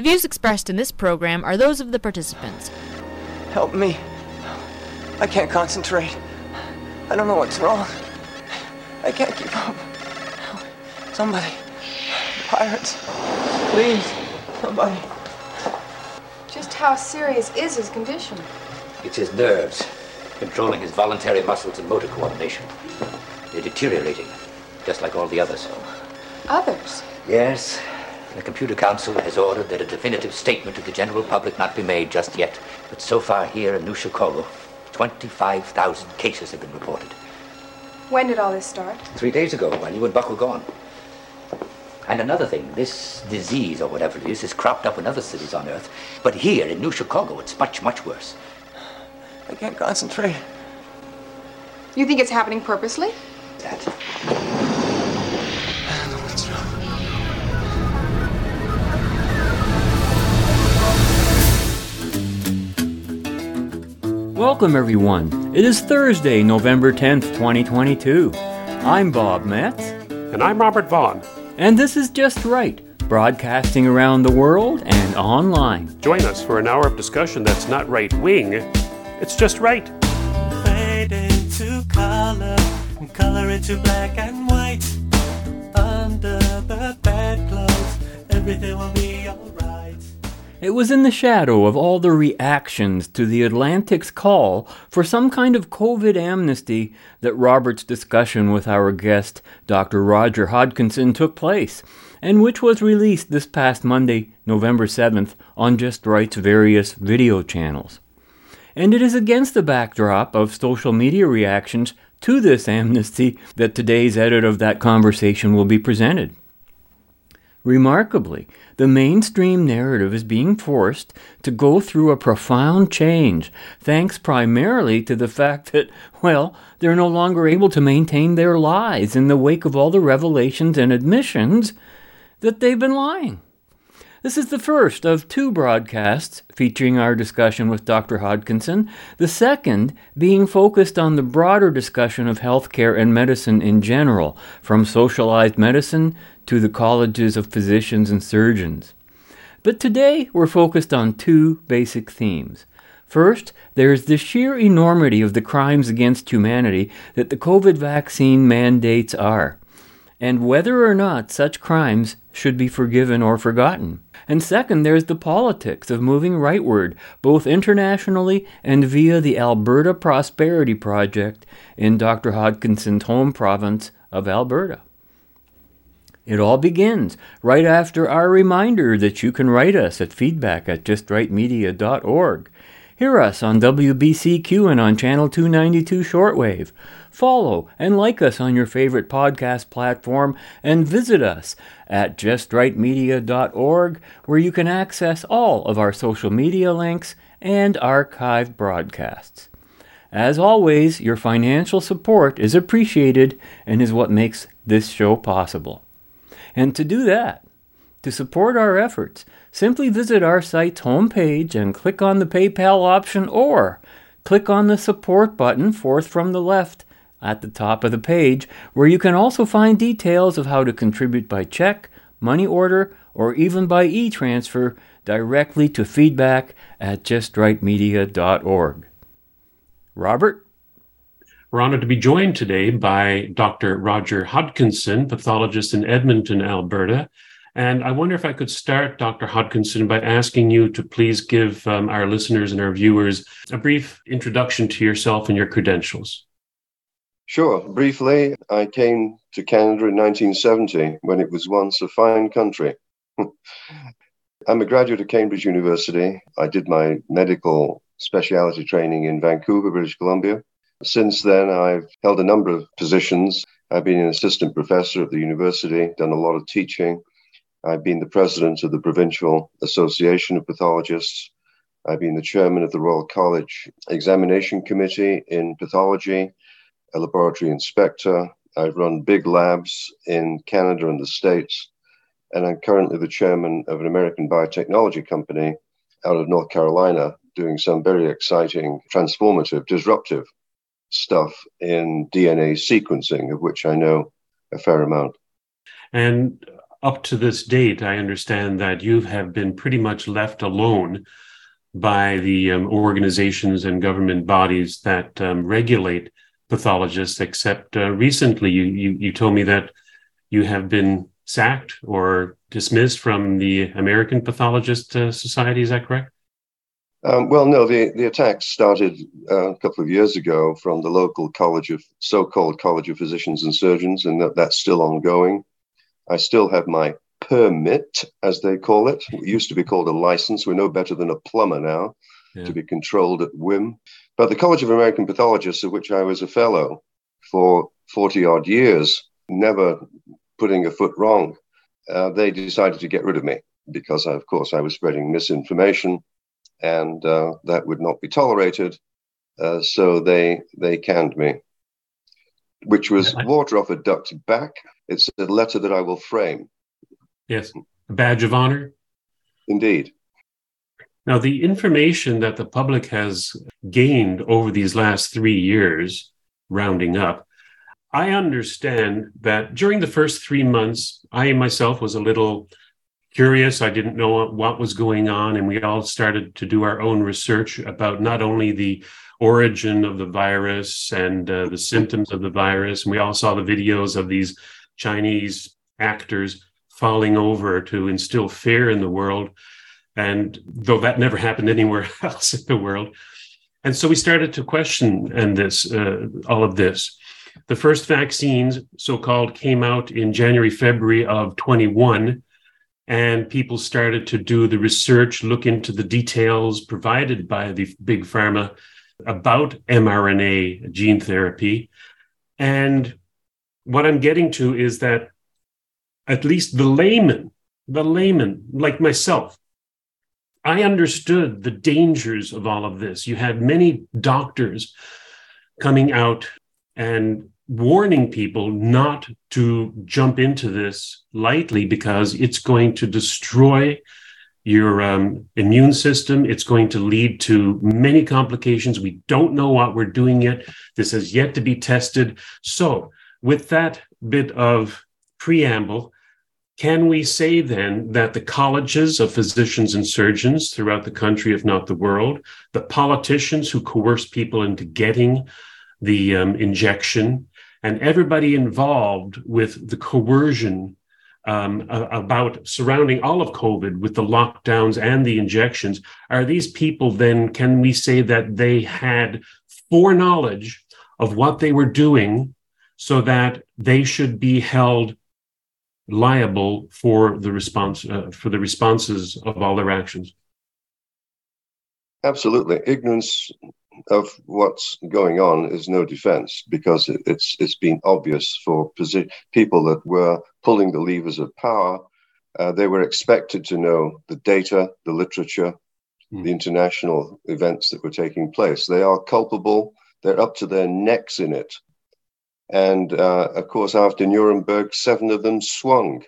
The views expressed in this program are those of the participants. Help me. I can't concentrate. I don't know what's wrong. I can't keep up. Somebody. Pirates. Please. Somebody. Just how serious is his condition? It's his nerves, controlling his voluntary muscles and motor coordination. They're deteriorating, just like all the others. Others? Yes. The Computer Council has ordered that a definitive statement to the general public not be made just yet. But so far here in New Chicago, 25,000 cases have been reported. When did all this start? Three days ago, while you and Buck were gone. And another thing, this disease, or whatever it is, has cropped up in other cities on Earth. But here in New Chicago, it's much, much worse. I can't concentrate. You think it's happening purposely? That. Welcome, everyone. It is Thursday, November 10th, 2022. I'm Bob Metz, And I'm Robert Vaughn. and this is Just Right, broadcasting around the world and online. Join us for an hour of discussion that's not right wing, it's just right. fade into color and color into black and white. Under the bedclothes, everything will be alright. It was in the shadow of all the reactions to the Atlantic's call for some kind of COVID amnesty that Robert's discussion with our guest, Dr. Roger Hodkinson, took place, and which was released this past Monday, November 7th, on Just Right's various video channels. And it is against the backdrop of social media reactions to this amnesty that today's edit of that conversation will be presented. Remarkably, the mainstream narrative is being forced to go through a profound change, thanks primarily to the fact that, well, they're no longer able to maintain their lies in the wake of all the revelations and admissions that they've been lying. This is the first of two broadcasts featuring our discussion with Dr. Hodkinson, the second being focused on the broader discussion of healthcare and medicine in general, from socialized medicine to the colleges of physicians and surgeons. But today we're focused on two basic themes. First, there's the sheer enormity of the crimes against humanity that the COVID vaccine mandates are and whether or not such crimes should be forgiven or forgotten. And second, there's the politics of moving rightward, both internationally and via the Alberta Prosperity Project in Dr. Hodkinson's home province of Alberta. It all begins right after our reminder that you can write us at feedback at justrightmedia.org. Hear us on WBCQ and on Channel 292 Shortwave. Follow and like us on your favorite podcast platform and visit us at justrightmedia.org where you can access all of our social media links and archived broadcasts. As always, your financial support is appreciated and is what makes this show possible. And to do that, to support our efforts, simply visit our site's homepage and click on the PayPal option or click on the support button fourth from the left at the top of the page, where you can also find details of how to contribute by check, money order, or even by e transfer directly to feedback at justrightmedia.org. Robert? We're honored to be joined today by Dr. Roger Hodkinson, pathologist in Edmonton, Alberta. And I wonder if I could start, Dr. Hodkinson, by asking you to please give um, our listeners and our viewers a brief introduction to yourself and your credentials. Sure. Briefly, I came to Canada in 1970 when it was once a fine country. I'm a graduate of Cambridge University. I did my medical specialty training in Vancouver, British Columbia. Since then, I've held a number of positions. I've been an assistant professor at the university, done a lot of teaching. I've been the president of the Provincial Association of Pathologists. I've been the chairman of the Royal College Examination Committee in Pathology, a laboratory inspector. I've run big labs in Canada and the States, and I'm currently the chairman of an American biotechnology company out of North Carolina, doing some very exciting, transformative, disruptive stuff in DNA sequencing, of which I know a fair amount. And up to this date, I understand that you have been pretty much left alone by the um, organizations and government bodies that um, regulate pathologists, except uh, recently you, you, you told me that you have been sacked or dismissed from the American Pathologist uh, Society. Is that correct? Um, well, no, the, the attacks started uh, a couple of years ago from the local college of so-called College of Physicians and Surgeons, and that, that's still ongoing. I still have my permit, as they call it. It used to be called a license. We're no better than a plumber now, yeah. to be controlled at whim. But the College of American Pathologists, of which I was a fellow for 40 odd years, never putting a foot wrong, uh, they decided to get rid of me because, of course, I was spreading misinformation and uh, that would not be tolerated. Uh, so they they canned me, which was water off a duck's back. It's a letter that I will frame. Yes, a badge of honor. Indeed. Now, the information that the public has gained over these last three years, rounding up, I understand that during the first three months, I myself was a little curious. I didn't know what was going on. And we all started to do our own research about not only the origin of the virus and uh, the symptoms of the virus. And we all saw the videos of these Chinese actors falling over to instill fear in the world. And though that never happened anywhere else in the world. And so we started to question and this uh, all of this. The first vaccines, so called, came out in January, February of 21 and people started to do the research, look into the details provided by the big pharma about mRNA gene therapy. And what I'm getting to is that at least the layman, the layman like myself, I understood the dangers of all of this. You had many doctors coming out and warning people not to jump into this lightly because it's going to destroy your um, immune system. It's going to lead to many complications. We don't know what we're doing yet. This has yet to be tested. So, with that bit of preamble, can we say then that the colleges of physicians and surgeons throughout the country, if not the world, the politicians who coerce people into getting the um, injection, and everybody involved with the coercion um, about surrounding all of COVID with the lockdowns and the injections, are these people then, can we say that they had foreknowledge of what they were doing so that they should be held liable for the response uh, for the responses of all their actions? Absolutely. Ignorance of what's going on is no defense because it, it's it's been obvious for posi- people that were pulling the levers of power. Uh, they were expected to know the data, the literature, mm. the international events that were taking place. They are culpable. They're up to their necks in it. And uh, of course, after Nuremberg, seven of them swung.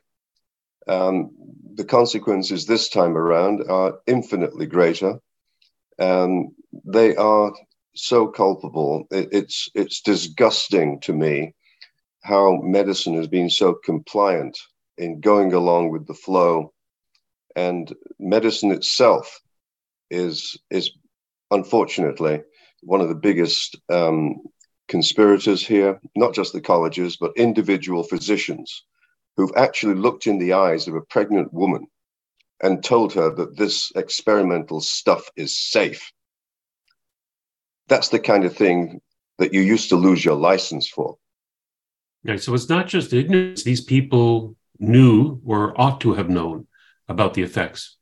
Um, the consequences this time around are infinitely greater. Um, they are so culpable. It, it's it's disgusting to me how medicine has been so compliant in going along with the flow, and medicine itself is is unfortunately one of the biggest um, conspirators here. Not just the colleges, but individual physicians who've actually looked in the eyes of a pregnant woman and told her that this experimental stuff is safe that's the kind of thing that you used to lose your license for. Right. so it's not just ignorance. These people knew or ought to have known about the effects.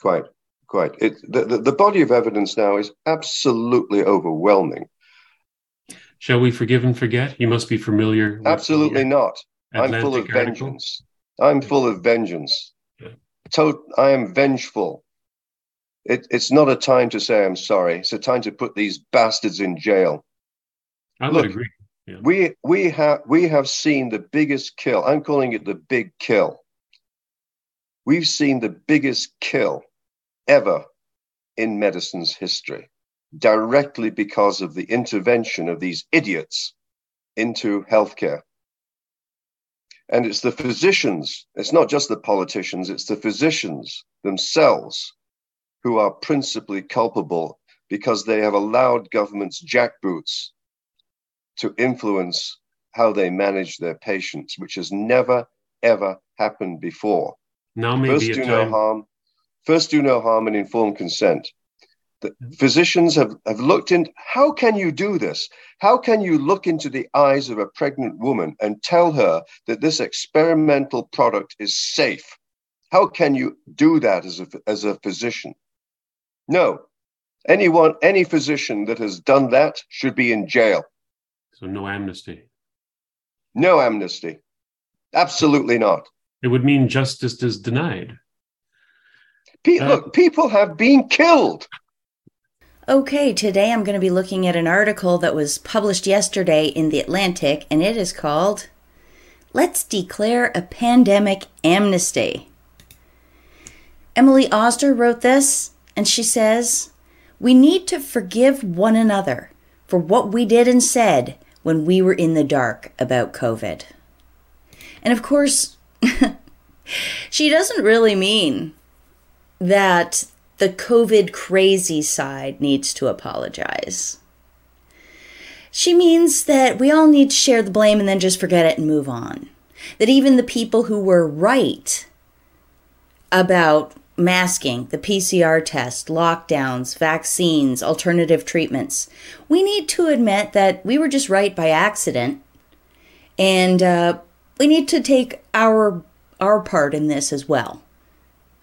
Quite, quite. It, the, the, the body of evidence now is absolutely overwhelming. Shall we forgive and forget? You must be familiar. Absolutely not. Atlantic I'm full of article. vengeance. I'm full of vengeance. To- I am vengeful. It, it's not a time to say I'm sorry. It's a time to put these bastards in jail. I would Look, agree. Yeah. We we have we have seen the biggest kill. I'm calling it the big kill. We've seen the biggest kill ever in medicine's history, directly because of the intervention of these idiots into healthcare. And it's the physicians, it's not just the politicians, it's the physicians themselves who are principally culpable because they have allowed governments jackboots to influence how they manage their patients, which has never, ever happened before. Now may First, do time. no harm. First, do no harm and informed consent. The physicians have, have looked in. How can you do this? How can you look into the eyes of a pregnant woman and tell her that this experimental product is safe? How can you do that as a, as a physician? No. Anyone, any physician that has done that should be in jail. So no amnesty. No amnesty. Absolutely not. It would mean justice is denied. Pe- Uh, look, people have been killed. Okay, today I'm going to be looking at an article that was published yesterday in The Atlantic, and it is called Let's Declare a Pandemic Amnesty. Emily Oster wrote this, and she says, We need to forgive one another for what we did and said when we were in the dark about COVID. And of course, she doesn't really mean that the COVID crazy side needs to apologize. She means that we all need to share the blame and then just forget it and move on. That even the people who were right about masking, the PCR test, lockdowns, vaccines, alternative treatments, we need to admit that we were just right by accident and uh, we need to take our our part in this as well.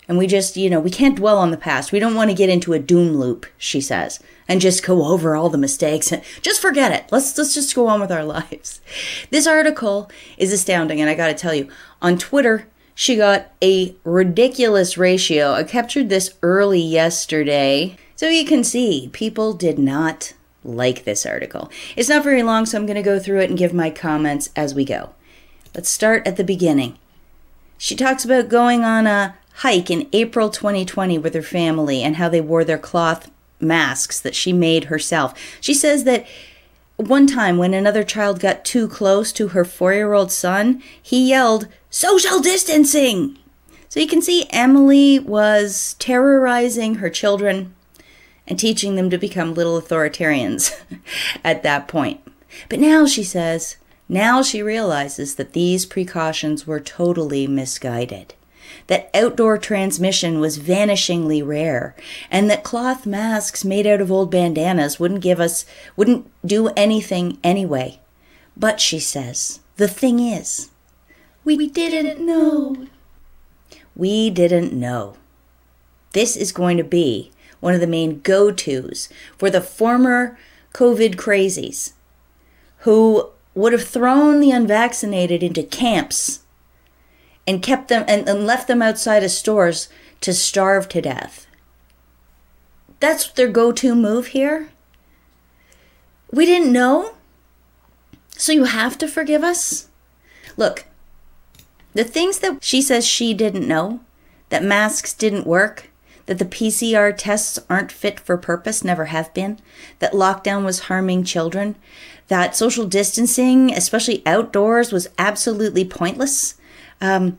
And we just, you know, we can't dwell on the past. We don't want to get into a doom loop, she says, and just go over all the mistakes and just forget it. Let's let's just go on with our lives. This article is astounding, and I got to tell you, on Twitter, she got a ridiculous ratio. I captured this early yesterday. So you can see, people did not like this article. It's not very long, so I'm going to go through it and give my comments as we go. Let's start at the beginning. She talks about going on a hike in April 2020 with her family and how they wore their cloth masks that she made herself. She says that one time when another child got too close to her four year old son, he yelled, Social distancing! So you can see Emily was terrorizing her children and teaching them to become little authoritarians at that point. But now she says, now she realizes that these precautions were totally misguided, that outdoor transmission was vanishingly rare, and that cloth masks made out of old bandanas wouldn't give us, wouldn't do anything anyway. But she says, the thing is, we didn't know. We didn't know. This is going to be one of the main go tos for the former COVID crazies who would have thrown the unvaccinated into camps and kept them and, and left them outside of stores to starve to death. That's their go to move here. We didn't know, so you have to forgive us. Look, the things that she says she didn't know, that masks didn't work, that the PCR tests aren't fit for purpose, never have been, that lockdown was harming children, that social distancing, especially outdoors, was absolutely pointless, um,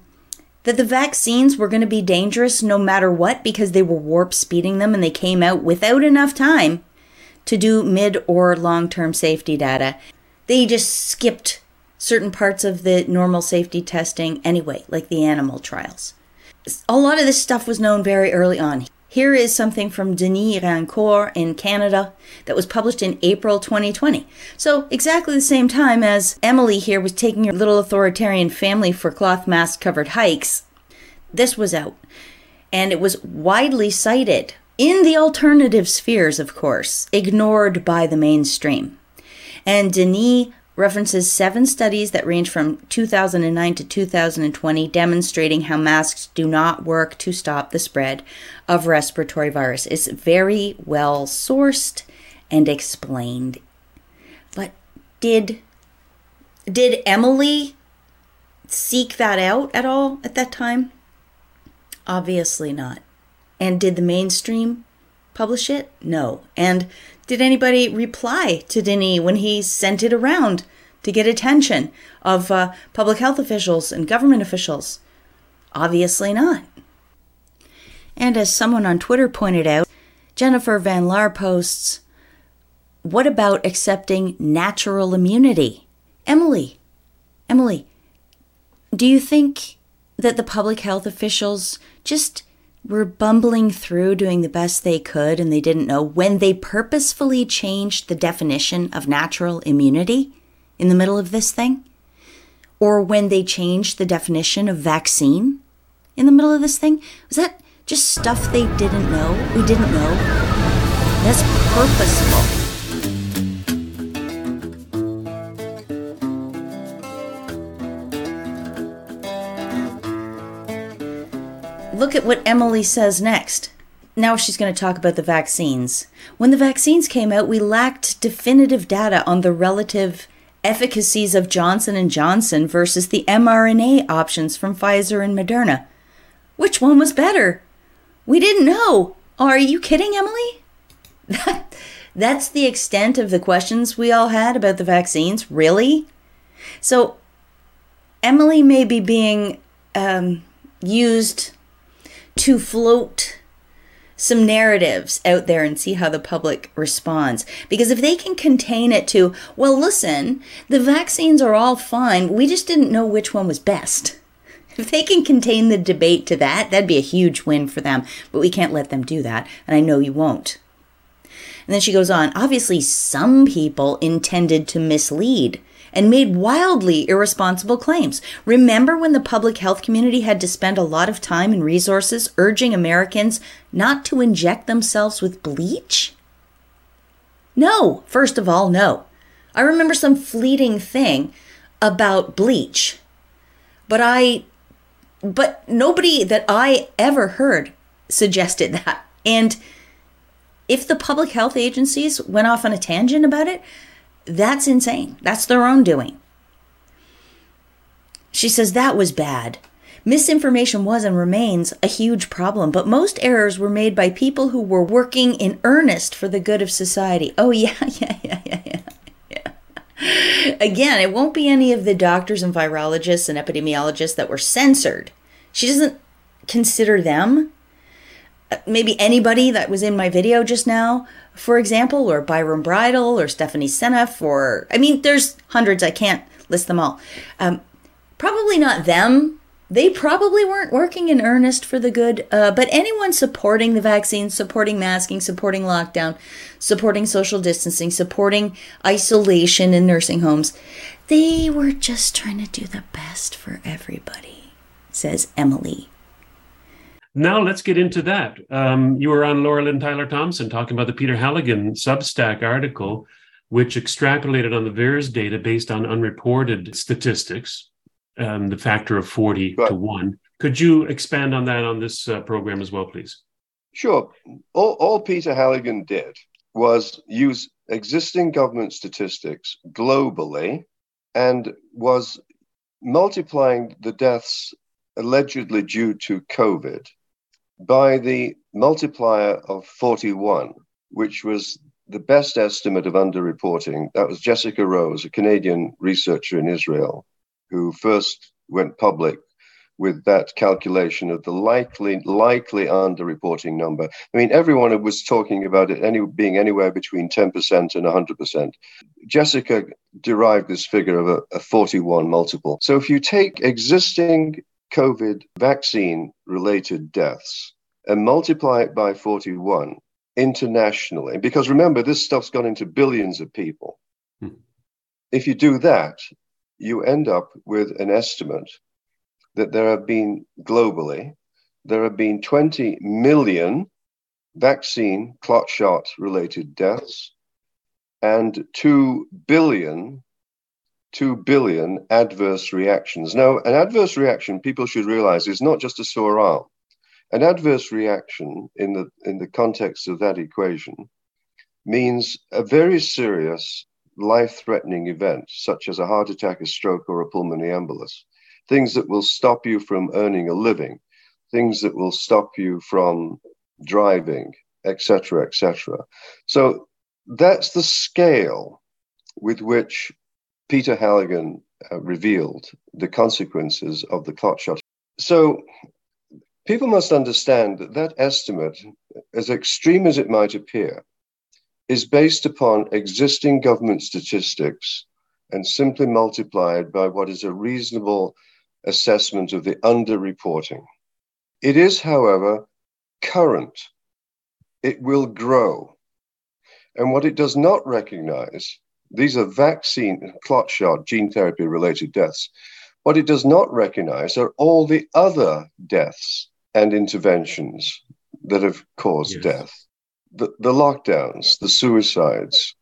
that the vaccines were going to be dangerous no matter what because they were warp speeding them and they came out without enough time to do mid or long term safety data. They just skipped certain parts of the normal safety testing anyway, like the animal trials. A lot of this stuff was known very early on. Here is something from Denis Rancourt in Canada that was published in April 2020. So, exactly the same time as Emily here was taking her little authoritarian family for cloth mask covered hikes, this was out. And it was widely cited in the alternative spheres, of course, ignored by the mainstream. And Denis references seven studies that range from 2009 to 2020 demonstrating how masks do not work to stop the spread of respiratory virus. It's very well sourced and explained. But did did Emily seek that out at all at that time? Obviously not. And did the mainstream publish it? No. And did anybody reply to Denis when he sent it around? To get attention of uh, public health officials and government officials? Obviously not. And as someone on Twitter pointed out, Jennifer Van Laar posts, What about accepting natural immunity? Emily, Emily, do you think that the public health officials just were bumbling through doing the best they could and they didn't know when they purposefully changed the definition of natural immunity in the middle of this thing? Or when they changed the definition of vaccine in the middle of this thing? Was that just stuff they didn't know? We didn't know? That's purposeful. Look at what Emily says next. Now she's going to talk about the vaccines. When the vaccines came out, we lacked definitive data on the relative efficacies of Johnson and Johnson versus the mRNA options from Pfizer and Moderna. Which one was better? We didn't know. Are you kidding, Emily? That, that's the extent of the questions we all had about the vaccines? Really? So, Emily may be being um, used to float some narratives out there and see how the public responds. Because if they can contain it to, well, listen, the vaccines are all fine, we just didn't know which one was best. If they can contain the debate to that, that'd be a huge win for them. But we can't let them do that, and I know you won't. And then she goes on obviously, some people intended to mislead and made wildly irresponsible claims. Remember when the public health community had to spend a lot of time and resources urging Americans not to inject themselves with bleach? No, first of all, no. I remember some fleeting thing about bleach, but I, but nobody that I ever heard suggested that. And if the public health agencies went off on a tangent about it, that's insane. That's their own doing. She says that was bad. Misinformation was and remains a huge problem, but most errors were made by people who were working in earnest for the good of society. Oh, yeah, yeah, yeah, yeah, yeah. Again, it won't be any of the doctors and virologists and epidemiologists that were censored. She doesn't consider them. Maybe anybody that was in my video just now for example, or Byron Bridle or Stephanie Seneff, or I mean, there's hundreds. I can't list them all. Um, probably not them. They probably weren't working in earnest for the good, uh, but anyone supporting the vaccine, supporting masking, supporting lockdown, supporting social distancing, supporting isolation in nursing homes, they were just trying to do the best for everybody, says Emily now let's get into that. Um, you were on Laura Lynn Tyler Thompson talking about the Peter Halligan Substack article, which extrapolated on the VAERS data based on unreported statistics, um, the factor of 40 right. to 1. Could you expand on that on this uh, program as well, please? Sure. All, all Peter Halligan did was use existing government statistics globally and was multiplying the deaths allegedly due to COVID by the multiplier of 41, which was the best estimate of underreporting. That was Jessica Rose, a Canadian researcher in Israel, who first went public with that calculation of the likely likely underreporting number. I mean, everyone was talking about it any, being anywhere between 10% and 100%. Jessica derived this figure of a, a 41 multiple. So if you take existing COVID vaccine related deaths and multiply it by 41 internationally, because remember, this stuff's gone into billions of people. Hmm. If you do that, you end up with an estimate that there have been globally, there have been 20 million vaccine clot shot related deaths and 2 billion 2 billion adverse reactions. Now, an adverse reaction, people should realize, is not just a sore arm. An adverse reaction in the, in the context of that equation means a very serious life threatening event, such as a heart attack, a stroke, or a pulmonary embolus. Things that will stop you from earning a living, things that will stop you from driving, etc., etc. So that's the scale with which Peter Halligan uh, revealed the consequences of the clot shot. So people must understand that that estimate, as extreme as it might appear, is based upon existing government statistics and simply multiplied by what is a reasonable assessment of the underreporting. It is, however, current. It will grow. And what it does not recognize, these are vaccine, clot shot, gene therapy related deaths. What it does not recognize are all the other deaths and interventions that have caused yes. death. The, the lockdowns, the suicides,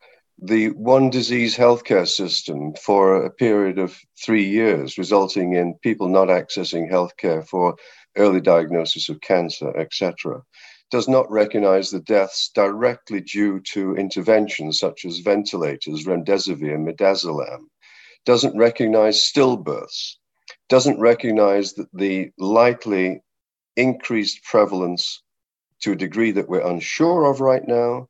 the one disease healthcare system for a period of three years, resulting in people not accessing healthcare for early diagnosis of cancer, etc., does not recognize the deaths directly due to interventions such as ventilators, remdesivir, and midazolam, doesn't recognize stillbirths, doesn't recognize that the likely increased prevalence to a degree that we're unsure of right now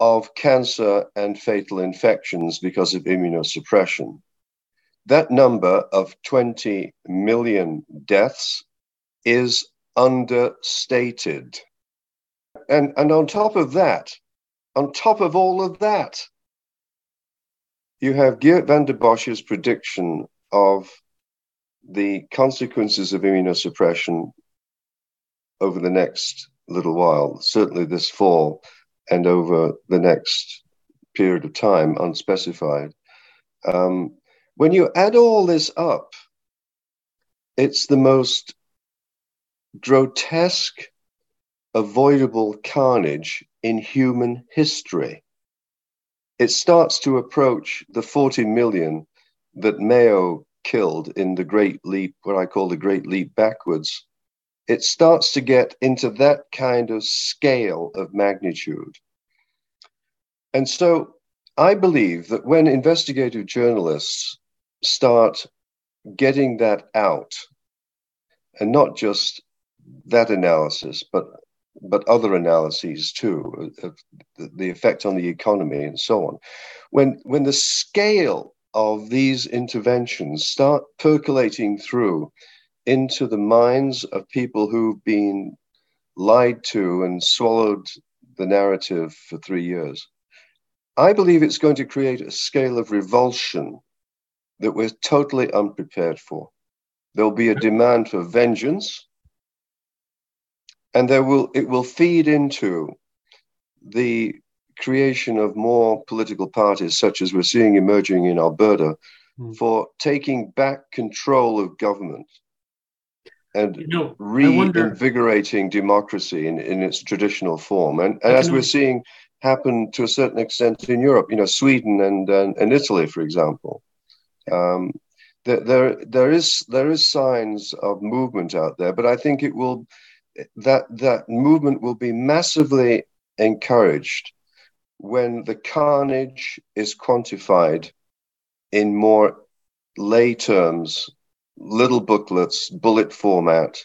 of cancer and fatal infections because of immunosuppression. That number of 20 million deaths is understated. And, and on top of that, on top of all of that, you have Geert Vanden Bossche's prediction of the consequences of immunosuppression over the next little while, certainly this fall, and over the next period of time, unspecified. Um, when you add all this up, it's the most grotesque, avoidable carnage in human history. It starts to approach the 40 million that Mao killed in the Great Leap, what I call the Great Leap backwards it starts to get into that kind of scale of magnitude. And so I believe that when investigative journalists start getting that out, and not just that analysis, but but other analyses too uh, of the effect on the economy and so on. When when the scale of these interventions start percolating through into the minds of people who've been lied to and swallowed the narrative for three years. I believe it's going to create a scale of revulsion that we're totally unprepared for. There'll be a demand for vengeance, and there will it will feed into the creation of more political parties, such as we're seeing emerging in Alberta, mm. for taking back control of government and you know, reinvigorating democracy in, in its traditional form. And, and as we're seeing happen to a certain extent in Europe, you know, Sweden and, and, and Italy, for example, um, there, there, there, is, there is signs of movement out there, but I think it will, that, that movement will be massively encouraged when the carnage is quantified in more lay terms little booklets, bullet format.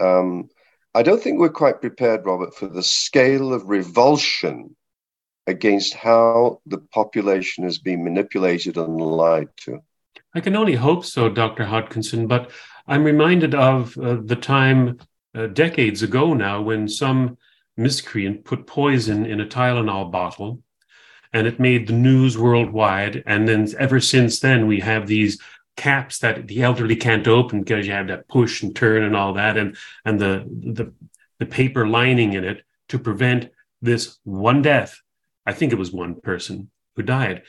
Um, I don't think we're quite prepared, Robert, for the scale of revulsion against how the population has been manipulated and lied to. I can only hope so, Dr. Hodkinson, but I'm reminded of uh, the time uh, decades ago now when some miscreant put poison in a Tylenol bottle and it made the news worldwide. And then ever since then, we have these caps that the elderly can't open because you have that push and turn and all that and and the the the paper lining in it to prevent this one death i think it was one person who died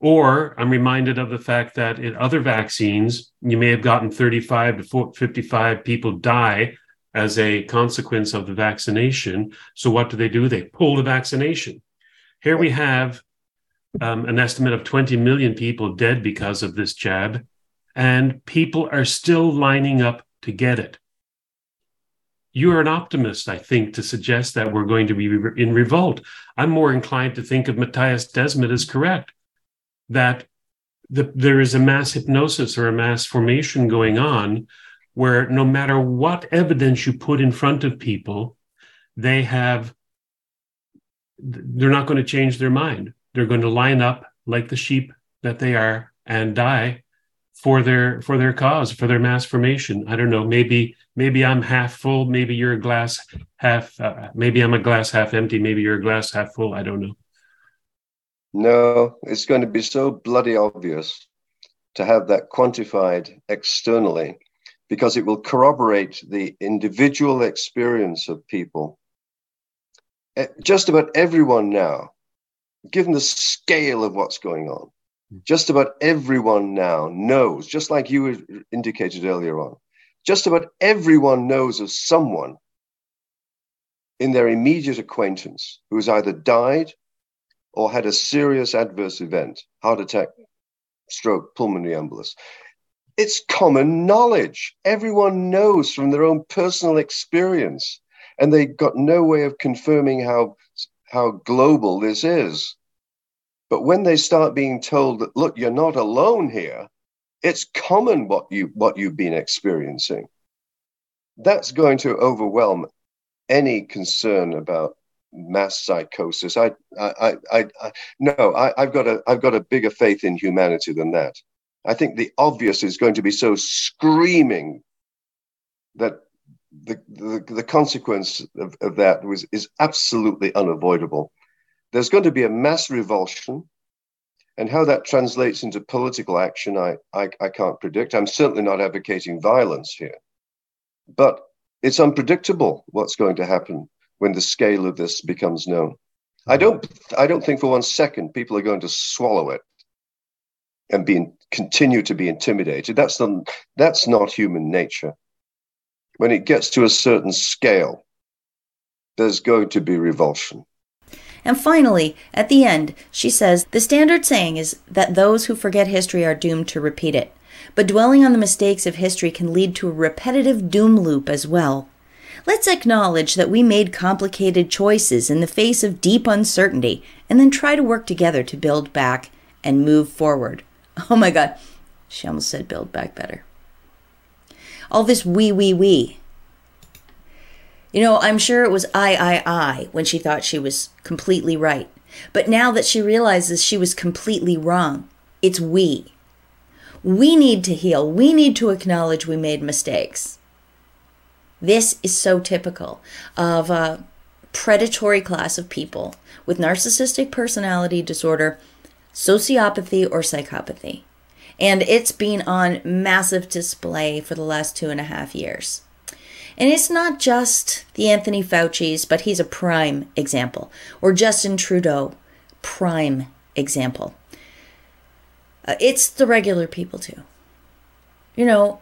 or i'm reminded of the fact that in other vaccines you may have gotten 35 to 55 people die as a consequence of the vaccination so what do they do they pull the vaccination here we have um, an estimate of 20 million people dead because of this jab and people are still lining up to get it. You are an optimist, I think, to suggest that we're going to be in revolt. I'm more inclined to think of Mattias Desmet as correct, that the, there is a mass hypnosis or a mass formation going on where no matter what evidence you put in front of people, they have, they're not going to change their mind. They're going to line up like the sheep that they are and die for their for their cause, for their mass formation. I don't know. Maybe maybe I'm half full. Maybe you're a glass half. Uh, maybe I'm a glass half empty. Maybe you're a glass half full. I don't know. No, it's going to be so bloody obvious to have that quantified externally because it will corroborate the individual experience of people. Eh, just about everyone now, given the scale of what's going on, just about everyone now knows, just like you indicated earlier on, just about everyone knows of someone in their immediate acquaintance who has either died or had a serious adverse event, heart attack, stroke, pulmonary embolus. It's common knowledge. Everyone knows from their own personal experience, and they got no way of confirming how, how global this is. But when they start being told that, look, you're not alone here, it's common what you what you've been experiencing. That's going to overwhelm any concern about mass psychosis. I, I, I, I no, I, I've got a, I've got a bigger faith in humanity than that. I think the obvious is going to be so screaming that the, the, the consequence of, of that was, is absolutely unavoidable. There's going to be a mass revulsion, and how that translates into political action, I, I, I can't predict. I'm certainly not advocating violence here, but it's unpredictable what's going to happen when the scale of this becomes known. I don't, I don't think for one second people are going to swallow it and be continue to be intimidated. That's the, that's not human nature. When it gets to a certain scale, there's going to be revulsion. And finally, at the end, she says the standard saying is that those who forget history are doomed to repeat it. But dwelling on the mistakes of history can lead to a repetitive doom loop as well. Let's acknowledge that we made complicated choices in the face of deep uncertainty and then try to work together to build back and move forward. Oh my God, she almost said build back better. All this we, we, we. You know, I'm sure it was I, I, I when she thought she was completely right. But now that she realizes she was completely wrong, it's we. We need to heal. We need to acknowledge we made mistakes. This is so typical of a predatory class of people with narcissistic personality disorder, sociopathy, or psychopathy. And it's been on massive display for the last two and a half years. And it's not just the Anthony Fauci's, but he's a prime example, or Justin Trudeau, prime example. Uh, it's the regular people too. You know,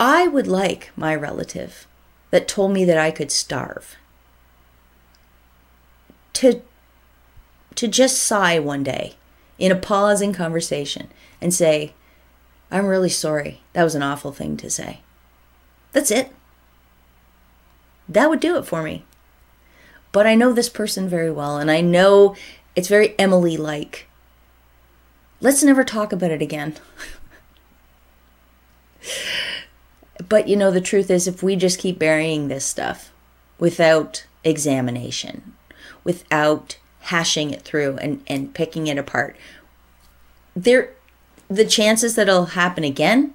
I would like my relative that told me that I could starve to to just sigh one day in a pause in conversation and say, I'm really sorry. That was an awful thing to say. That's it. That would do it for me. But I know this person very well, and I know it's very Emily like. Let's never talk about it again. But you know, the truth is, if we just keep burying this stuff without examination, without hashing it through and, and picking it apart, there the chances that it'll happen again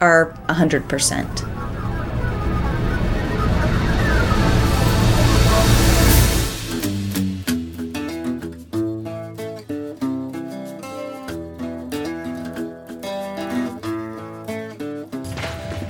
are 100%.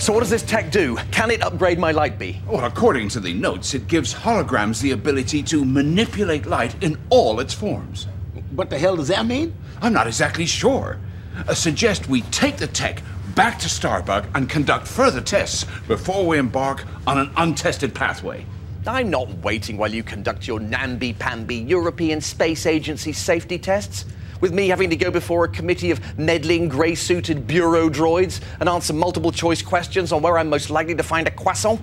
So what does this tech do? Can it upgrade my light bee? Well, according to the notes, it gives holograms the ability to manipulate light in all its forms. What the hell does that mean? I'm not exactly sure. I suggest we take the tech back to Starbug and conduct further tests before we embark on an untested pathway. I'm not waiting while you conduct your namby-pamby European Space Agency safety tests with me having to go before a committee of meddling grey suited bureau droids and answer multiple choice questions on where I'm most likely to find a croissant?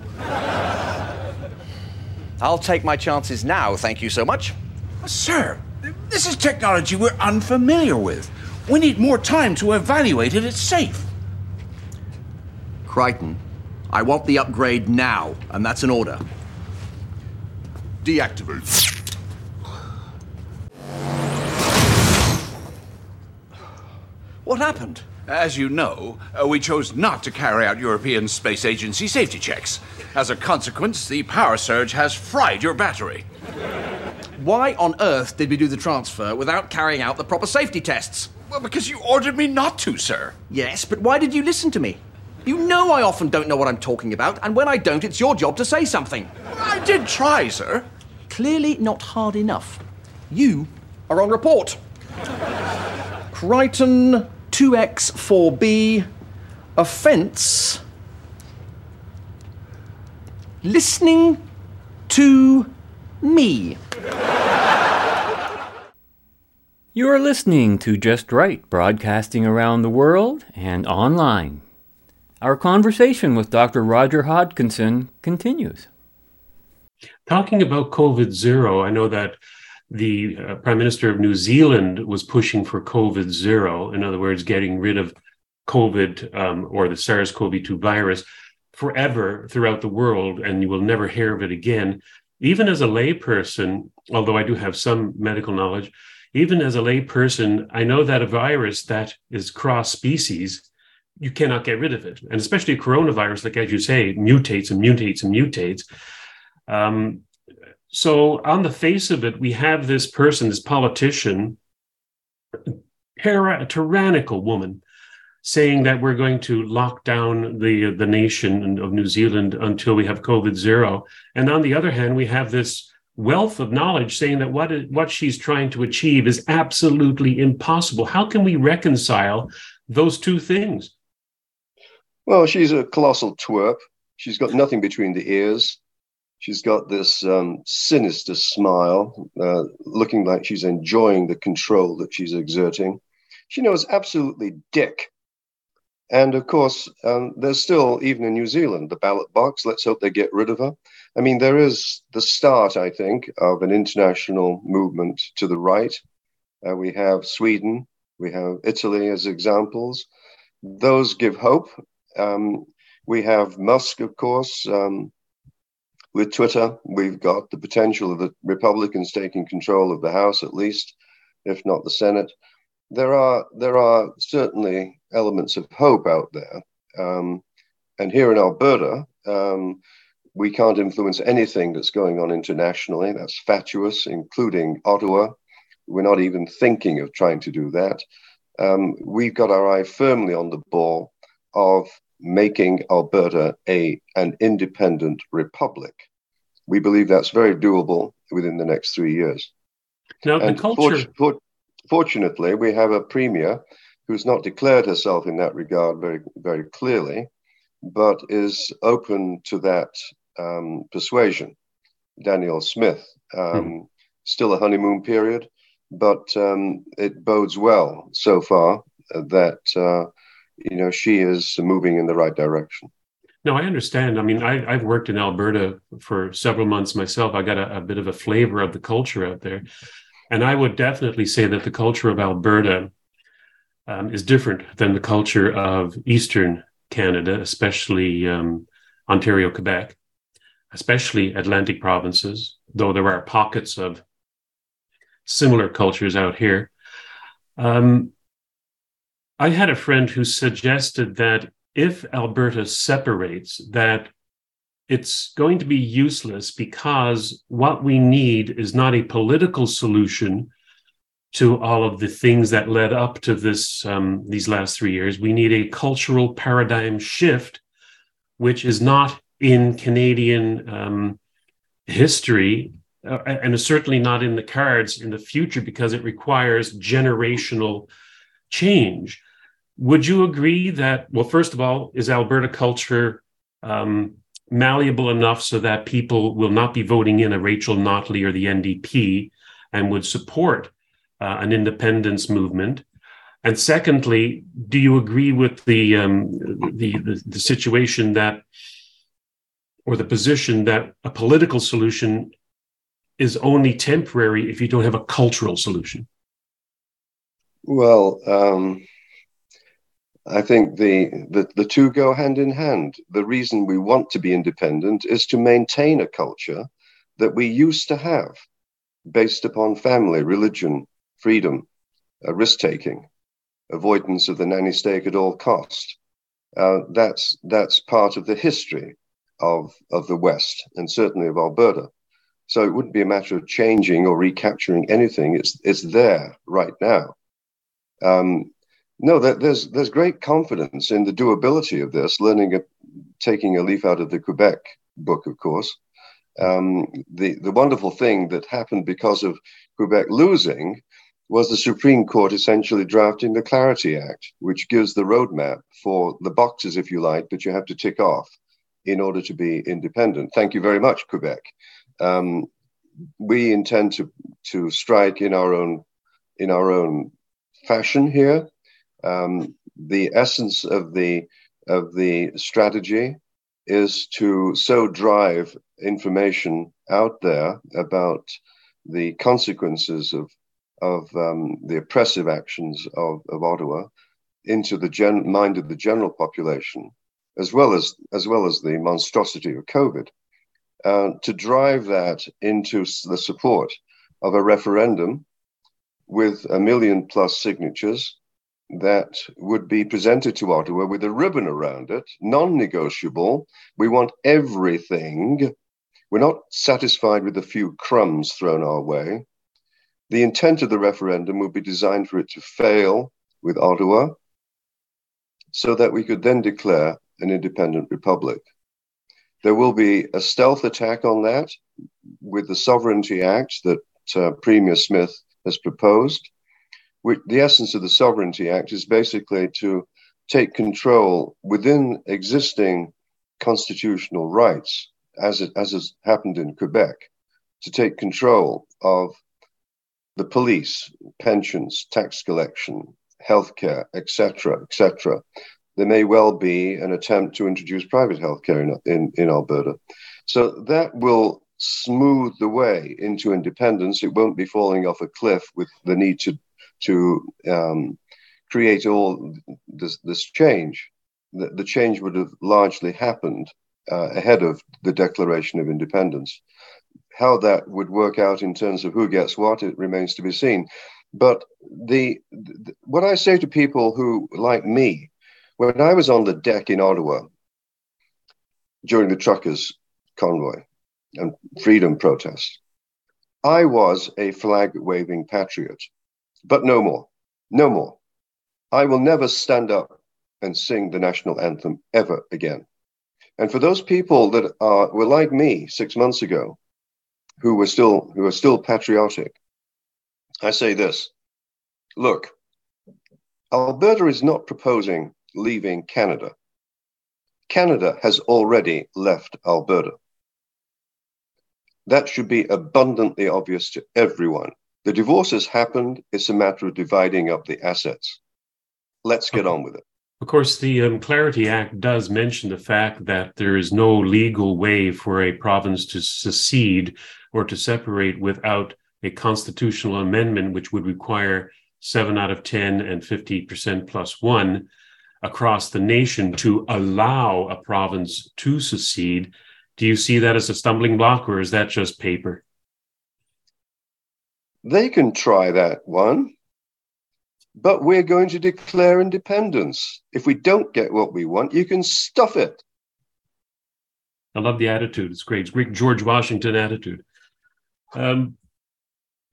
I'll take my chances now, thank you so much. Uh, sir, this is technology we're unfamiliar with. We need more time to evaluate it. It's safe. Kryten, I want the upgrade now, and that's an order. What happened? As you know, uh, we chose not to carry out European Space Agency safety checks. As a consequence, the power surge has fried your battery. Why on earth did we do the transfer without carrying out the proper safety tests? Well, because you ordered me not to, sir. Yes, but why did you listen to me? You know I often don't know what I'm talking about, and when I don't, it's your job to say something. I did try, sir. Clearly not hard enough. You are on report. Kryten 2x4b, offence. Listening to me. You are listening to Just Right, broadcasting around the world and online. Our conversation with Dr. Roger Hodkinson continues. Talking about COVID zero, I know that the uh, Prime Minister of New Zealand was pushing for COVID zero, in other words, getting rid of COVID um, or the SARS CoV 2 virus forever throughout the world, and you will never hear of it again. Even as a layperson, although I do have some medical knowledge, even as a layperson, I know that a virus that is cross species, you cannot get rid of it. And especially a coronavirus, like as you say, mutates and mutates and mutates. Um, so, on the face of it, we have this person, this politician, a tyrannical woman, saying that we're going to lock down the the nation of New Zealand until we have COVID zero. And on the other hand, we have this wealth of knowledge saying that what is, what she's trying to achieve is absolutely impossible. How can we reconcile those two things? Well, she's a colossal twerp. She's got nothing between the ears. She's got this um, sinister smile, uh, looking like she's enjoying the control that she's exerting. She knows absolutely dick. And of course, um, there's still, even in New Zealand, the ballot box. Let's hope they get rid of her. I mean, there is the start, I think, of an international movement to the right. Uh, we have Sweden, we have Italy as examples. Those give hope. Um, we have Musk, of course, um, with Twitter, we've got the potential of the Republicans taking control of the House, at least, if not the Senate. There are there are certainly elements of hope out there, um, and here in Alberta, um, we can't influence anything that's going on internationally. That's fatuous, including Ottawa. We're not even thinking of trying to do that. Um, we've got our eye firmly on the ball of making Alberta a an independent republic. We believe that's very doable within the next three years. Now, the culture. For, fortunately, we have a premier who's not declared herself in that regard very, very clearly, but is open to that um, persuasion. Danielle Smith, um, hmm. still a honeymoon period, but um, it bodes well so far that uh, you know, she is moving in the right direction. No, I understand. I mean, I, have worked in Alberta for several months myself. I got a, a, bit of a flavor of the culture out there. And I would definitely say that the culture of Alberta um, is different than the culture of Eastern Canada, especially um, Ontario, Quebec, especially Atlantic provinces, though there are pockets of similar cultures out here. Um, I had a friend who suggested that if Alberta separates, that it's going to be useless because what we need is not a political solution to all of the things that led up to this um, these last three years. We need a cultural paradigm shift, which is not in Canadian um, history, uh, and is certainly not in the cards in the future because it requires generational change. Would you agree that, well, first of all, is Alberta culture um, malleable enough so that people will not be voting in a Rachel Notley or the NDP and would support uh, an independence movement? And secondly, do you agree with the, um, the, the the situation that, or the position that a political solution is only temporary if you don't have a cultural solution? Well, um, I think the, the, the two go hand in hand. The reason we want to be independent is to maintain a culture that we used to have based upon family, religion, freedom, uh, risk taking. avoidance of the nanny state at all cost. Uh, that's that's part of the history of of the West and certainly of Alberta. So it wouldn't be a matter of changing or recapturing anything. It's it's there right now. Um, no, there's there's great confidence in the doability of this. Learning, a, taking a leaf out of the Quebec book, of course. Um, the the wonderful thing that happened because of Quebec losing was the Supreme Court essentially drafting the Clarity Act, which gives the roadmap for the boxes, if you like, that you have to tick off in order to be independent. Thank you very much, Quebec. Um, we intend to to strike in our own in our own fashion here. Um, the essence of the of the strategy is to so drive information out there about the consequences of of um, the oppressive actions of, of Ottawa into the gen- mind of the general population, as well as as well as the monstrosity of COVID, uh, to drive that into the support of a referendum with a million plus signatures that would be presented to Ottawa with a ribbon around it, non negotiable. We want everything. We're not satisfied with a few crumbs thrown our way. The intent of the referendum would be designed for it to fail with Ottawa so that we could then declare an independent republic. There will be a stealth attack on that with the Sovereignty Act that uh, Premier Smith has proposed. Which, the essence of the Sovereignty Act is basically to take control within existing constitutional rights, as it as has happened in Quebec, to take control of the police, pensions, tax collection, healthcare, etc., etc. There may well be an attempt to introduce private healthcare in, in, in Alberta. So that will smooth the way into independence. It won't be falling off a cliff with the need to to um, create all this, this change. The, the, change would have largely happened uh, ahead of the Declaration of Independence. How that would work out in terms of who gets what, it remains to be seen. But the, the what I say to people who, like me, when I was on the deck in Ottawa during the truckers' convoy and freedom protest, I was a flag waving patriot, but no more, no more. I will never stand up and sing the national anthem ever again. And for those people that are were like me six months ago, who were still who are still patriotic, I say this: Look, Alberta is not proposing leaving Canada. Canada has already left Alberta. That should be abundantly obvious to everyone. The divorce has happened. It's a matter of dividing up the assets. Let's get on with it. Of course, the um, Clarity Act does mention the fact that there is no legal way for a province to secede or to separate without a constitutional amendment, which would require seven out of 10 and 50% plus one across the nation to allow a province to secede. Do you see that as a stumbling block or is that just paper? They can try that one, but we're going to declare independence. If we don't get what we want, you can stuff it. I love the attitude. It's great. It's great George Washington attitude. Um,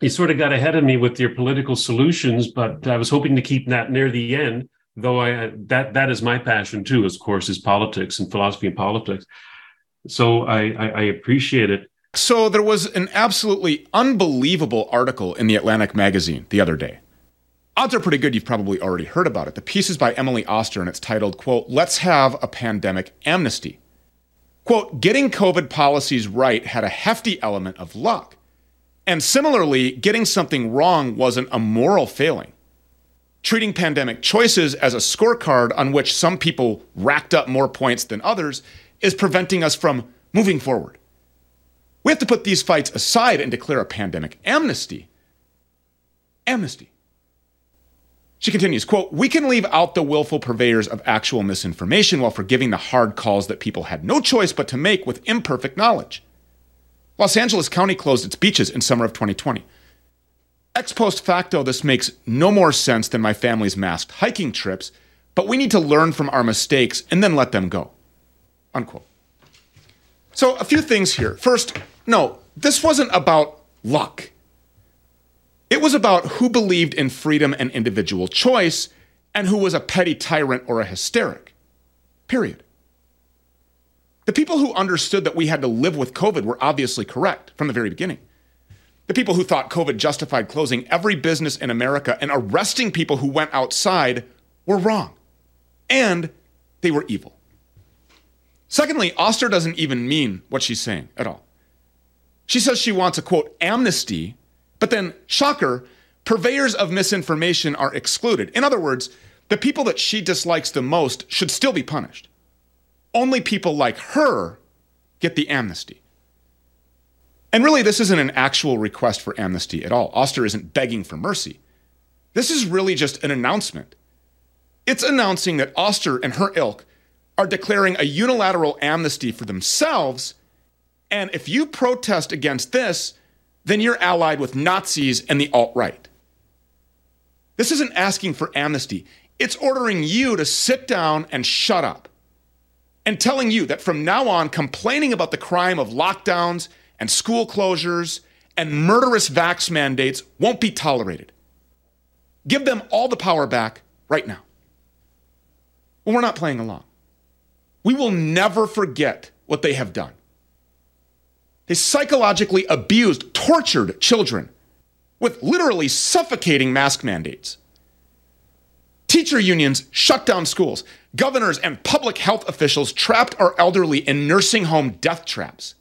you sort of got ahead of me with your political solutions, but I was hoping to keep that near the end though I that that is my passion too, of course, is politics and philosophy and politics. So I, I, I appreciate it. So there was an absolutely unbelievable article in the Atlantic magazine the other day. Odds are pretty good you've probably already heard about it. The piece is by Emily Oster and it's titled, quote, Let's Have a Pandemic Amnesty. Quote, getting COVID policies right had a hefty element of luck. And similarly, getting something wrong wasn't a moral failing treating pandemic choices as a scorecard on which some people racked up more points than others is preventing us from moving forward. We have to put these fights aside and declare a pandemic amnesty. Amnesty. She continues, quote, we can leave out the willful purveyors of actual misinformation while forgiving the hard calls that people had no choice but to make with imperfect knowledge. Los Angeles County closed its beaches in summer of 2020. Ex post facto, this makes no more sense than my family's masked hiking trips, but we need to learn from our mistakes and then let them go. Unquote. So, a few things here. First, no, this wasn't about luck. It was about who believed in freedom and individual choice and who was a petty tyrant or a hysteric. Period. The people who understood that we had to live with COVID were obviously correct from the very beginning. The people who thought COVID justified closing every business in America and arresting people who went outside were wrong. And they were evil. Secondly, Oster doesn't even mean what she's saying at all. She says she wants a quote, amnesty, but then, shocker, purveyors of misinformation are excluded. In other words, the people that she dislikes the most should still be punished. Only people like her get the amnesty. And really, this isn't an actual request for amnesty at all. Oster isn't begging for mercy. This is really just an announcement. It's announcing that Oster and her ilk are declaring a unilateral amnesty for themselves. And if you protest against this, then you're allied with Nazis and the alt right. This isn't asking for amnesty, it's ordering you to sit down and shut up. And telling you that from now on, complaining about the crime of lockdowns and school closures and murderous vax mandates won't be tolerated. Give them all the power back right now. We're not playing along. We will never forget what they have done. They psychologically abused, tortured children with literally suffocating mask mandates. Teacher unions shut down schools. Governors and public health officials trapped our elderly in nursing home death traps.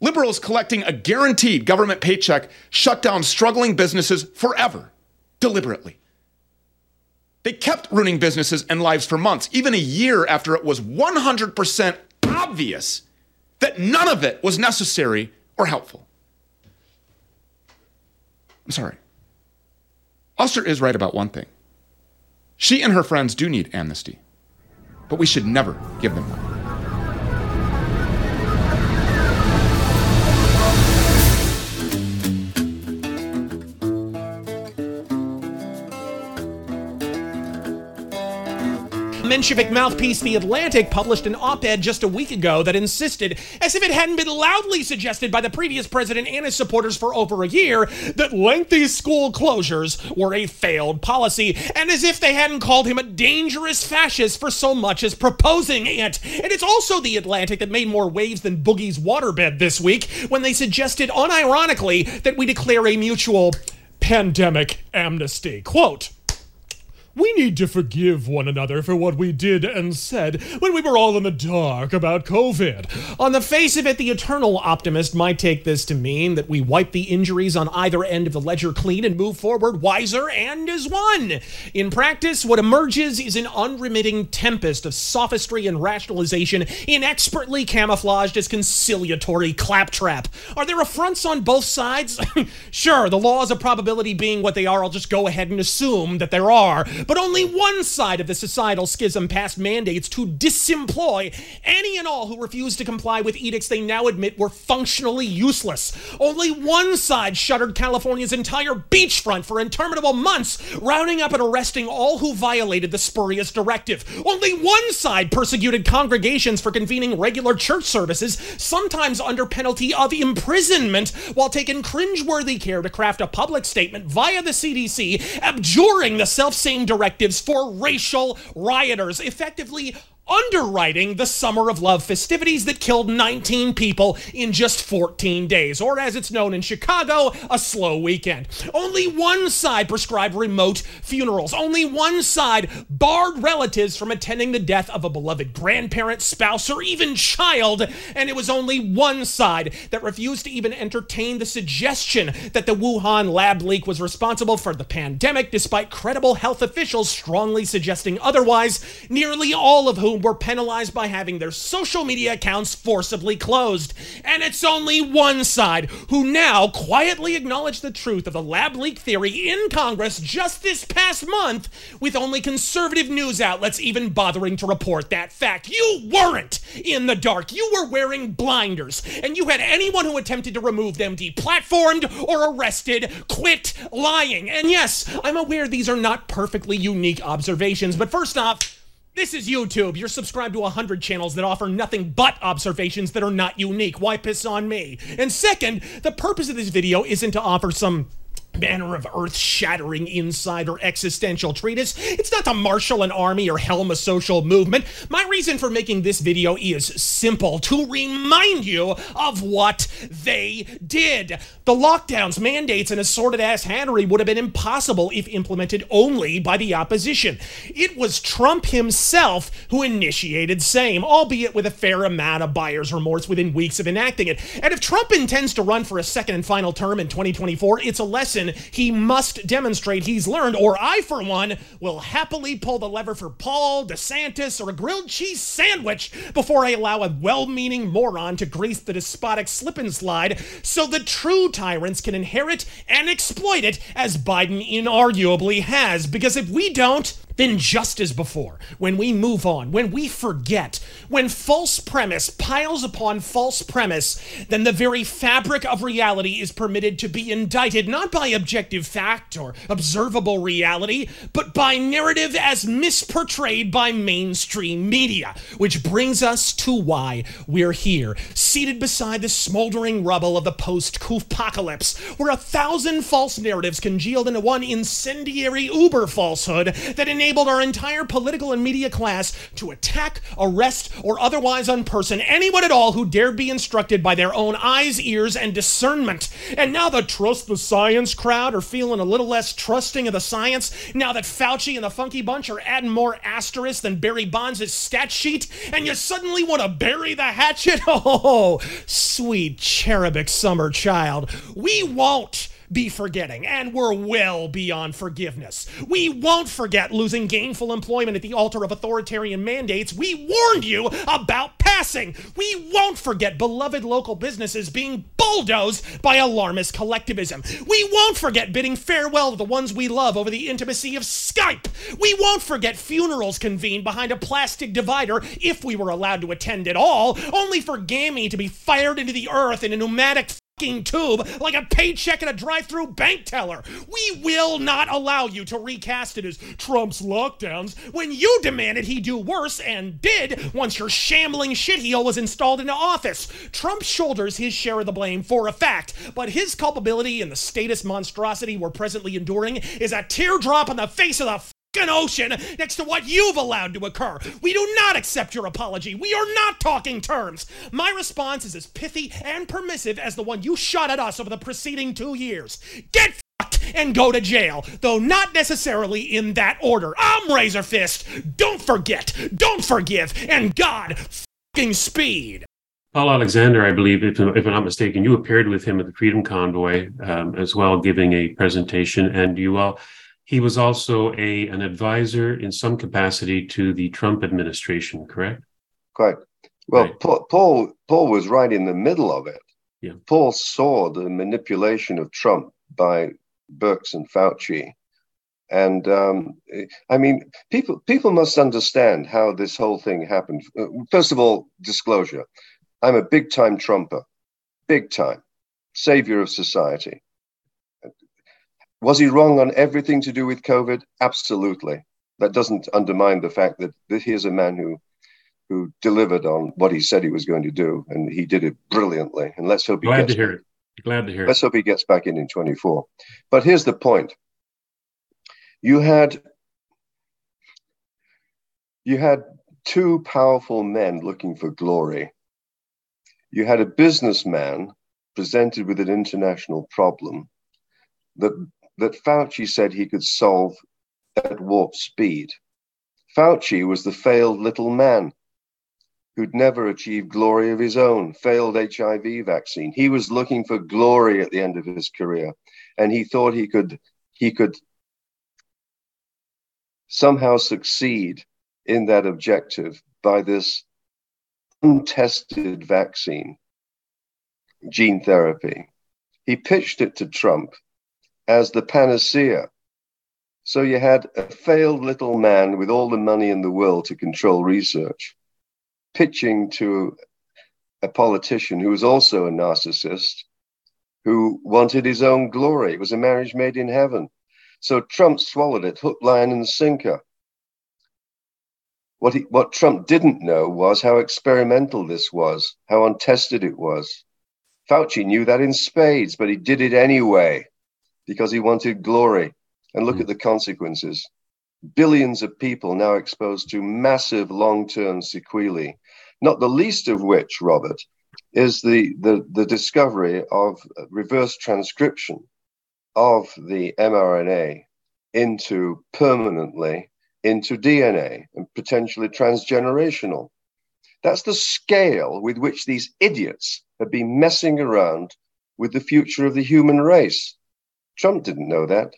Liberals collecting a guaranteed government paycheck shut down struggling businesses forever, deliberately. They kept ruining businesses and lives for months, even a year after it was 100% obvious that none of it was necessary or helpful. I'm sorry. Oster is right about one thing. She and her friends do need amnesty, but we should never give them one. Menshevik mouthpiece The Atlantic published an op ed just a week ago that insisted, as if it hadn't been loudly suggested by the previous president and his supporters for over a year, that lengthy school closures were a failed policy, and as if they hadn't called him a dangerous fascist for so much as proposing it. And it's also The Atlantic that made more waves than Boogie's waterbed this week when they suggested, unironically, that we declare a mutual pandemic amnesty. Quote, we need to forgive one another for what we did and said when we were all in the dark about COVID. On the face of it, the eternal optimist might take this to mean that we wipe the injuries on either end of the ledger clean and move forward wiser and as one. In practice, what emerges is an unremitting tempest of sophistry and rationalization, inexpertly camouflaged as conciliatory claptrap. Are there affronts on both sides? sure, the laws of probability being what they are, I'll just go ahead and assume that there are but only one side of the societal schism passed mandates to disemploy any and all who refused to comply with edicts they now admit were functionally useless. Only one side shuttered California's entire beachfront for interminable months, rounding up and arresting all who violated the spurious directive. Only one side persecuted congregations for convening regular church services, sometimes under penalty of imprisonment, while taking cringeworthy care to craft a public statement via the CDC abjuring the self-same directives for racial rioters, effectively underwriting the Summer of Love festivities that killed 19 people in just 14 days, or as it's known in Chicago, a slow weekend. Only one side prescribed remote funerals. Only one side barred relatives from attending the death of a beloved grandparent, spouse, or even child. And it was only one side that refused to even entertain the suggestion that the Wuhan lab leak was responsible for the pandemic, despite credible health officials strongly suggesting otherwise, nearly all of whom whom were penalized by having their social media accounts forcibly closed. And it's only one side who now quietly acknowledged the truth of the lab leak theory in Congress just this past month, with only conservative news outlets even bothering to report that fact. You weren't in the dark. You were wearing blinders, and you had anyone who attempted to remove them deplatformed or arrested. Quit lying. And yes, I'm aware these are not perfectly unique observations, but first off, this is YouTube. You're subscribed to 100 channels that offer nothing but observations that are not unique. Why piss on me? And second, the purpose of this video isn't to offer some manner of earth shattering inside or existential treatise. It's not to marshal an army or helm a social movement. My reason for making this video is simple to remind you of what they did. The lockdowns, mandates, and assorted ass hattery would have been impossible if implemented only by the opposition. It was Trump himself who initiated same, albeit with a fair amount of buyer's remorse within weeks of enacting it. And if Trump intends to run for a second and final term in 2024, it's a lesson he must demonstrate he's learned, or I, for one, will happily pull the lever for Paul, DeSantis, or a grilled cheese sandwich before I allow a well meaning moron to grace the despotic slip and slide so the true tyrants can inherit and exploit it as Biden inarguably has. Because if we don't, then, just as before, when we move on, when we forget, when false premise piles upon false premise, then the very fabric of reality is permitted to be indicted not by objective fact or observable reality, but by narrative as misportrayed by mainstream media. Which brings us to why we're here, seated beside the smoldering rubble of the post apocalypse, where a thousand false narratives congealed into one incendiary uber falsehood that enabled our entire political and media class to attack, arrest, or otherwise unperson anyone at all who dared be instructed by their own eyes, ears, and discernment. And now the trust the science crowd are feeling a little less trusting of the science, now that Fauci and the Funky Bunch are adding more asterisks than Barry Bonds' stat sheet, and you suddenly want to bury the hatchet? Oh, sweet cherubic summer child. We won't be forgetting, and we're well beyond forgiveness. We won't forget losing gainful employment at the altar of authoritarian mandates we warned you about passing. We won't forget beloved local businesses being bulldozed by alarmist collectivism. We won't forget bidding farewell to the ones we love over the intimacy of Skype. We won't forget funerals convened behind a plastic divider if we were allowed to attend at all, only for Gammy to be fired into the earth in a pneumatic tube like a paycheck at a drive-through bank teller. We will not allow you to recast it as Trump's lockdowns when you demanded he do worse and did once your shambling shitheel was installed into office. Trump shoulders his share of the blame for a fact, but his culpability in the status monstrosity we're presently enduring is a teardrop on the face of the ocean next to what you've allowed to occur. We do not accept your apology. We are not talking terms. My response is as pithy and permissive as the one you shot at us over the preceding two years. Get fucked and go to jail, though not necessarily in that order. I'm Razorfist. Don't forget, don't forgive, and God fucking speed. Paul Alexander, I believe, if, if, I'm not mistaken, you appeared with him at the Freedom Convoy um, as well, giving a presentation, and you all he was also a an advisor in some capacity to the Trump administration, correct? Correct. Well, right. Paul, Paul Paul was right in the middle of it. Yeah. Paul saw the manipulation of Trump by Birx and Fauci, and um, I mean, people people must understand how this whole thing happened. First of all, disclosure: I'm a big time Trumper, big time, savior of society. Was he wrong on everything to do with COVID? Absolutely. That doesn't undermine the fact that here's a man who who delivered on what he said he was going to do, and he did it brilliantly. And let's hope he glad gets to hear it. Glad to hear let's it. hope he gets back in in 24. But here's the point: you had you had two powerful men looking for glory. You had a businessman presented with an international problem that that Fauci said he could solve at warp speed. Fauci was the failed little man who'd never achieved glory of his own, failed HIV vaccine. He was looking for glory at the end of his career, and he thought he could he could somehow succeed in that objective by this untested vaccine, gene therapy. He pitched it to Trump as the panacea. So you had a failed little man with all the money in the world to control research, pitching to a politician who was also a narcissist, who wanted his own glory. It was a marriage made in heaven. So Trump swallowed it, hook, line, and sinker. What, he, what Trump didn't know was how experimental this was, how untested it was. Fauci knew that in spades, but he did it anyway because he wanted glory. And look mm. at the consequences. Billions of people now exposed to massive long term sequelae, not the least of which, Robert, is the, the, the discovery of reverse transcription of the mRNA into permanently into DNA and potentially transgenerational. That's the scale with which these idiots have been messing around with the future of the human race. Trump didn't know that.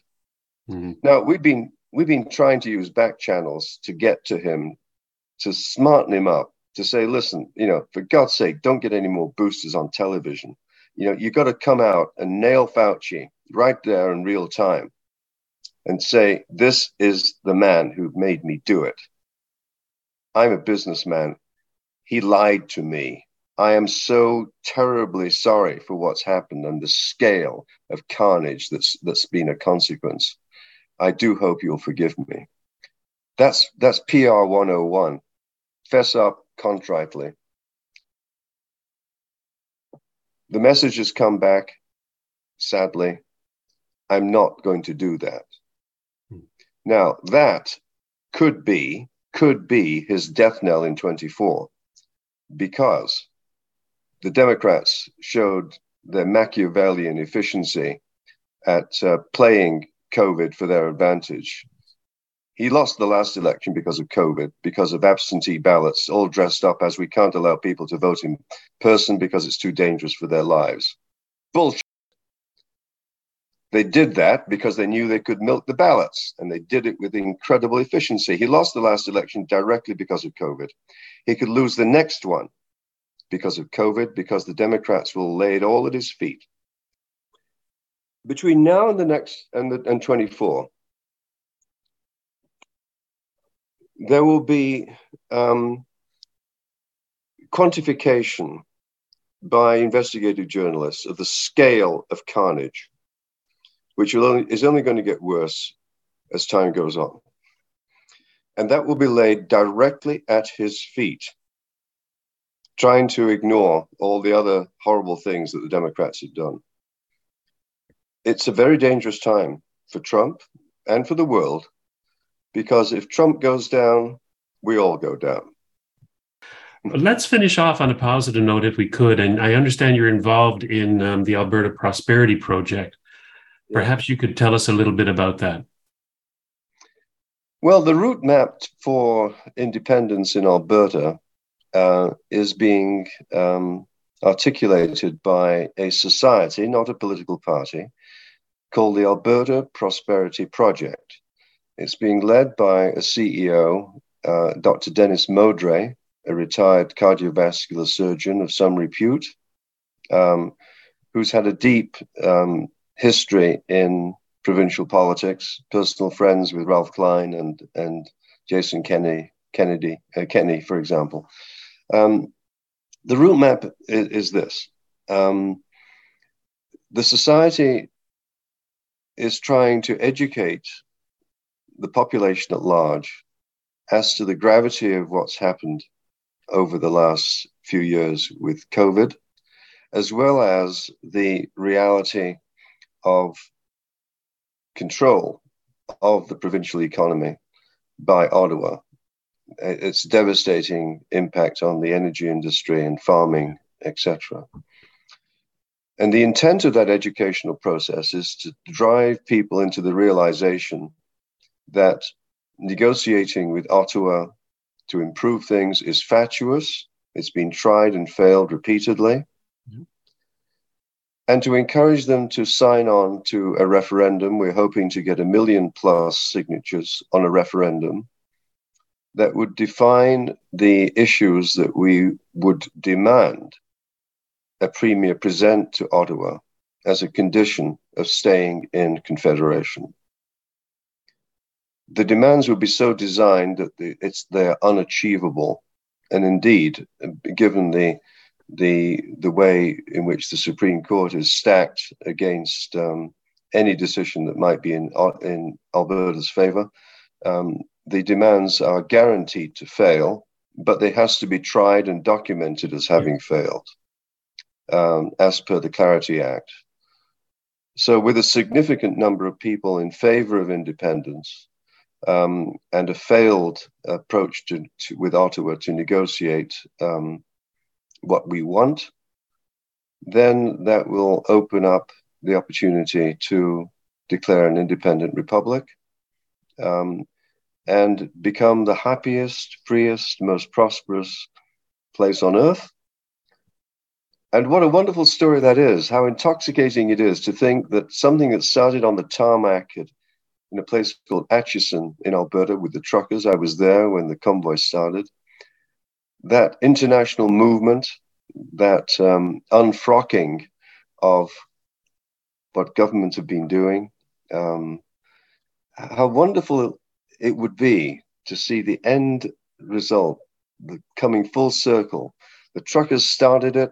Mm-hmm. Now we've been we've been trying to use back channels to get to him to smarten him up to say, listen, you know, for God's sake, don't get any more boosters on television. You know, you've got to come out and nail Fauci right there in real time and say, This is the man who made me do it. I'm a businessman. He lied to me. I am so terribly sorry for what's happened and the scale of carnage that's that's been a consequence. I do hope you'll forgive me. That's that's PR 101. Fess up contritely. The message has come back. Sadly, I'm not going to do that. Hmm. Now, that could be could be his death knell in 24 because the Democrats showed their Machiavellian efficiency at uh, playing COVID for their advantage. He lost the last election because of COVID, because of absentee ballots, all dressed up as we can't allow people to vote in person because it's too dangerous for their lives. Bullshit. They did that because they knew they could milk the ballots, and they did it with incredible efficiency. He lost the last election directly because of COVID. He could lose the next one because of COVID, because the Democrats will lay it all at his feet. Between now and the next and, the, and 24, there will be um, quantification by investigative journalists of the scale of carnage which only, is only going to get worse as time goes on. And that will be laid directly at his feet, trying to ignore all the other horrible things that the Democrats have done. It's a very dangerous time for Trump and for the world, because if Trump goes down, we all go down. Let's finish off on a positive note if we could. And I understand you're involved in um, the Alberta Prosperity Project. Perhaps you could tell us a little bit about that. Well, the route map for independence in Alberta uh, is being um, articulated by a society, not a political party, called the Alberta Prosperity Project. It's being led by a CEO, uh, Dr. Dennis Modry, a retired cardiovascular surgeon of some repute, um, who's had a deep um, history in provincial politics, personal friends with Ralph Klein and and Jason Kenney, Kennedy, uh, for example. Um, the route map is, is this: um, the society is trying to educate the population at large as to the gravity of what's happened over the last few years with COVID, as well as the reality of control of the provincial economy by Ottawa. Its devastating impact on the energy industry and farming, etc. And the intent of that educational process is to drive people into the realization that negotiating with Ottawa to improve things is fatuous. It's been tried and failed repeatedly mm-hmm. and to encourage them to sign on to a referendum. We're hoping to get a million plus signatures on a referendum that would define the issues that we would demand a premier present to Ottawa as a condition of staying in Confederation. The demands would be so designed that the, it's they're unachievable, and indeed, given the the the way in which the Supreme Court is stacked against um, any decision that might be in in Alberta's favor, um, the demands are guaranteed to fail, but they has to be tried and documented as having failed, um, as per the Clarity Act. So, with a significant number of people in favor of independence um, and a failed approach to, to, with Ottawa to negotiate um, what we want, then that will open up the opportunity to declare an independent republic um, and become the happiest, freest, most prosperous place on earth. And what a wonderful story that is, how intoxicating it is to think that something that started on the tarmac at, in a place called Atchison in Alberta with the truckers, I was there when the convoy started, that international movement, that um, unfrocking of what governments have been doing, um, how wonderful it would be to see the end result the coming full circle. The truckers started it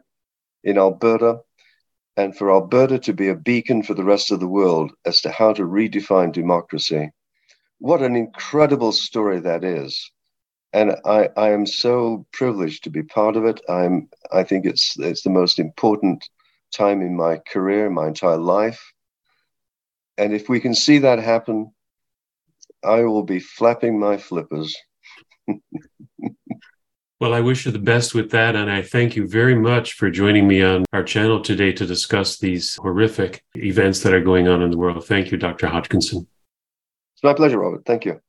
in Alberta, and for Alberta to be a beacon for the rest of the world as to how to redefine democracy. What an incredible story that is. And I, I am so privileged to be part of it. I'm I think it's it's the most important time in my career, my entire life. And if we can see that happen, I will be flapping my flippers. well, I wish you the best with that. And I thank you very much for joining me on our channel today to discuss these horrific events that are going on in the world. Thank you, Dr. Hodkinson. It's my pleasure, Robert. Thank you.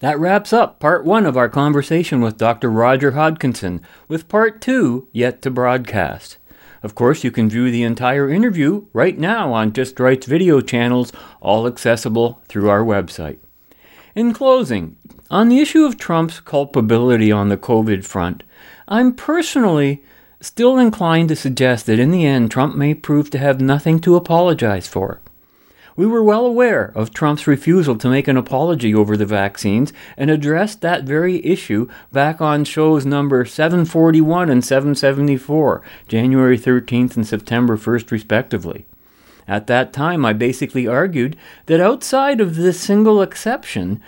That wraps up part one of our conversation with Dr. Roger Hodkinson, with part two yet to broadcast. Of course, you can view the entire interview right now on Just Right's video channels, all accessible through our website. In closing, on the issue of Trump's culpability on the COVID front, I'm personally still inclined to suggest that in the end, Trump may prove to have nothing to apologize for. We were well aware of Trump's refusal to make an apology over the vaccines and addressed that very issue back on shows number 741 and 774, January 13th and September 1st, respectively. At that time, I basically argued that outside of this single exception,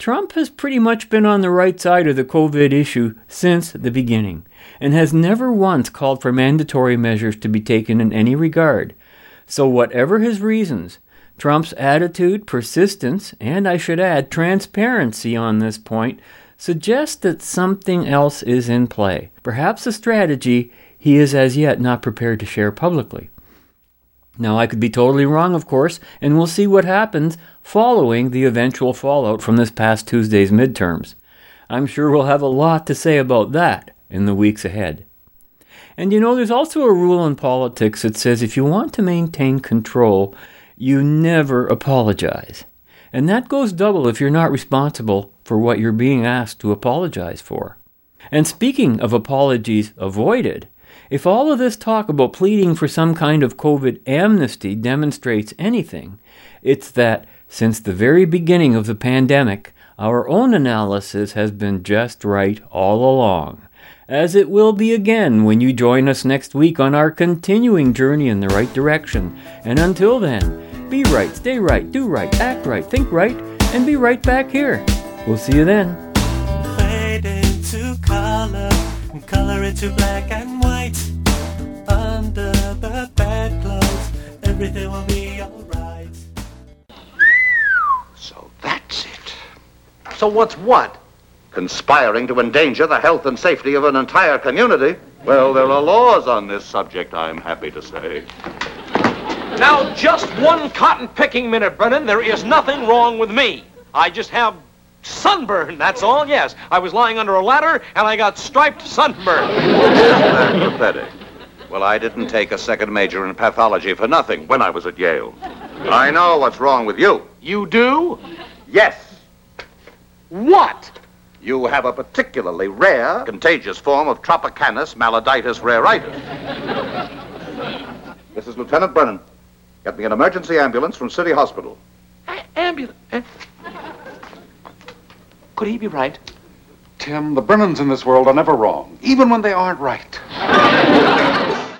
Trump has pretty much been on the right side of the COVID issue since the beginning and has never once called for mandatory measures to be taken in any regard. So, whatever his reasons, Trump's attitude, persistence, and I should add, transparency on this point suggest that something else is in play, perhaps a strategy he is as yet not prepared to share publicly. Now, I could be totally wrong, of course, and we'll see what happens following the eventual fallout from this past Tuesday's midterms. I'm sure we'll have a lot to say about that in the weeks ahead. And you know, there's also a rule in politics that says if you want to maintain control, you never apologize. And that goes double if you're not responsible for what you're being asked to apologize for. And speaking of apologies avoided, if all of this talk about pleading for some kind of COVID amnesty demonstrates anything, it's that since the very beginning of the pandemic, our own analysis has been just right all along. As it will be again when you join us next week on our continuing journey in the right direction. And until then, be right, stay right, do right, act right, think right, and be right back here. We'll see you then. Fade into color, and color into black and white. Under the bedclothes, everything will be alright. So that's it. So what's what? Conspiring to endanger the health and safety of an entire community. Well, there are laws on this subject, I'm happy to say. Now, just one cotton picking minute, Brennan. There is nothing wrong with me. I just have sunburn, that's all, yes. I was lying under a ladder and I got striped sunburn. That's pathetic. Well, I didn't take a second major in pathology for nothing when I was at Yale. I know what's wrong with you. You do? Yes. What? You have a particularly rare, contagious form of Tropicanus maladitis raritis. this is Lieutenant Brennan. Get me an emergency ambulance from City Hospital. Ambulance. Eh? Could he be right? Tim, the Brennans in this world are never wrong, even when they aren't right.